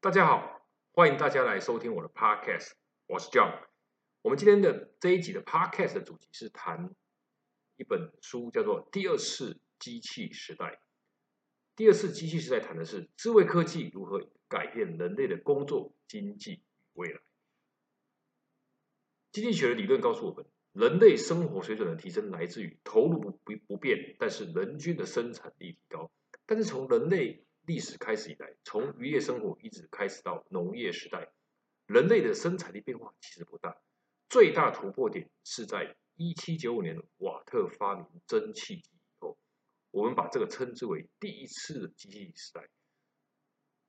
大家好，欢迎大家来收听我的 Podcast，我是 John。我们今天的这一集的 Podcast 的主题是谈一本书，叫做《第二次机器时代》。第二次机器时代谈的是智慧科技如何改变人类的工作、经济未来。经济学的理论告诉我们，人类生活水准的提升来自于投入不不不变，但是人均的生产力提高。但是从人类历史开始以来，从渔业生活一直开始到农业时代，人类的生产力变化其实不大。最大突破点是在一七九五年瓦特发明蒸汽机以后。我们把这个称之为第一次的机器时代，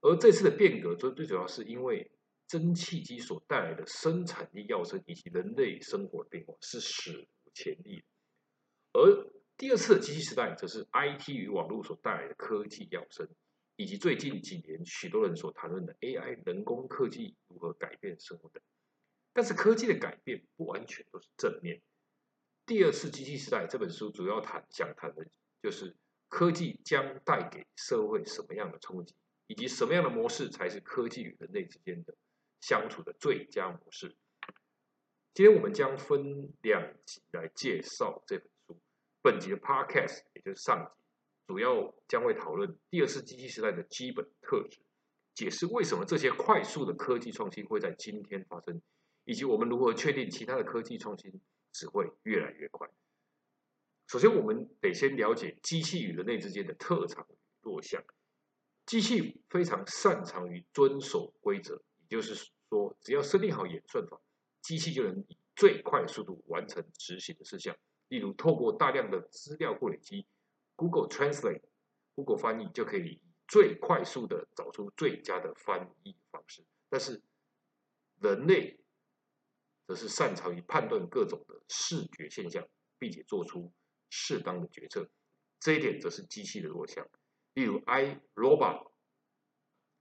而这次的变革，最最主要是因为蒸汽机所带来的生产力跃升以及人类生活的变化是史无前例的。而第二次的机器时代，则是 IT 与网络所带来的科技跃升，以及最近几年许多人所谈论的 AI 人工科技如何改变生活的。但是科技的改变不完全都是正面。第二次机器时代这本书主要谈想谈的。就是科技将带给社会什么样的冲击，以及什么样的模式才是科技与人类之间的相处的最佳模式。今天我们将分两集来介绍这本书。本集的 Podcast 也就是上集，主要将会讨论第二次机器时代的基本特质，解释为什么这些快速的科技创新会在今天发生，以及我们如何确定其他的科技创新只会越来越快。首先，我们得先了解机器与人类之间的特长与弱项。机器非常擅长于遵守规则，也就是说，只要设定好演算法，机器就能以最快速度完成执行的事项。例如，透过大量的资料库累积，Google Translate、Google 翻译就可以最快速的找出最佳的翻译方式。但是，人类则是擅长于判断各种的视觉现象，并且做出。适当的决策，这一点则是机器的弱项。例如，iRobot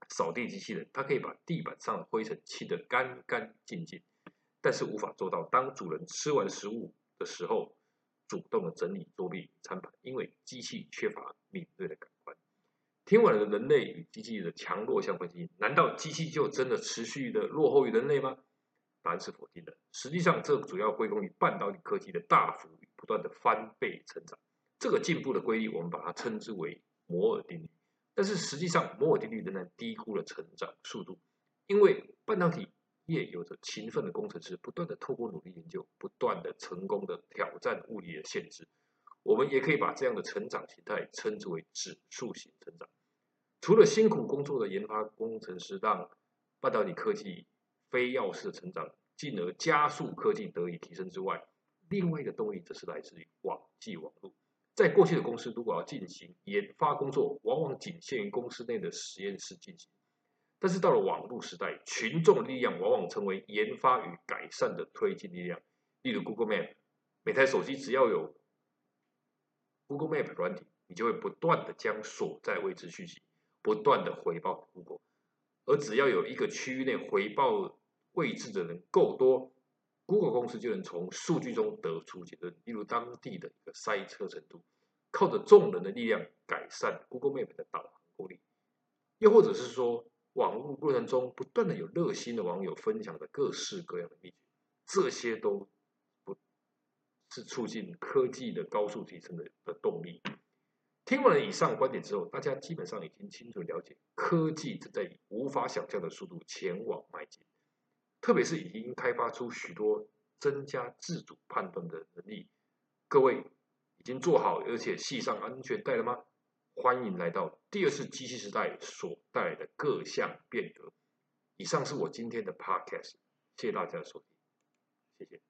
扫地机器人，它可以把地板上的灰尘清得干干净净，但是无法做到当主人吃完食物的时候，主动的整理作弊餐盘，因为机器缺乏敏锐的感官。听完了人类与机器的强弱相分析，难道机器就真的持续的落后于人类吗？答案是否定的。实际上，这主要归功于半导体科技的大幅不断的翻倍成长。这个进步的规律，我们把它称之为摩尔定律。但是实际上，摩尔定律仍然低估了成长速度，因为半导体业有着勤奋的工程师，不断的透过努力研究，不断的成功的挑战物理的限制。我们也可以把这样的成长形态称之为指数型成长。除了辛苦工作的研发工程师让半导体科技非要式的成长，进而加速科技得以提升之外，另外一个动力则是来自于网际网络。在过去的公司，如果要进行研发工作，往往仅限于公司内的实验室进行。但是到了网络时代，群众的力量往往成为研发与改善的推进力量。例如 Google Map，每台手机只要有 Google Map 软体，你就会不断的将所在位置讯息不断的回报 Google。而只要有一个区域内回报位置的人够多，Google 公司就能从数据中得出结论，例如当地的一个塞车程度，靠着众人的力量改善 Google Map 的导航功力，又或者是说，网络过程中不断的有热心的网友分享的各式各样的秘诀，这些都不是促进科技的高速提升的的动力。听完了以上观点之后，大家基本上已经清楚了解，科技正在以无法想象的速度前往迈进，特别是已经开发出许多增加自主判断的能力。各位已经做好而且系上安全带了吗？欢迎来到第二次机器时代所带来的各项变革。以上是我今天的 Podcast，谢谢大家的收听，谢谢。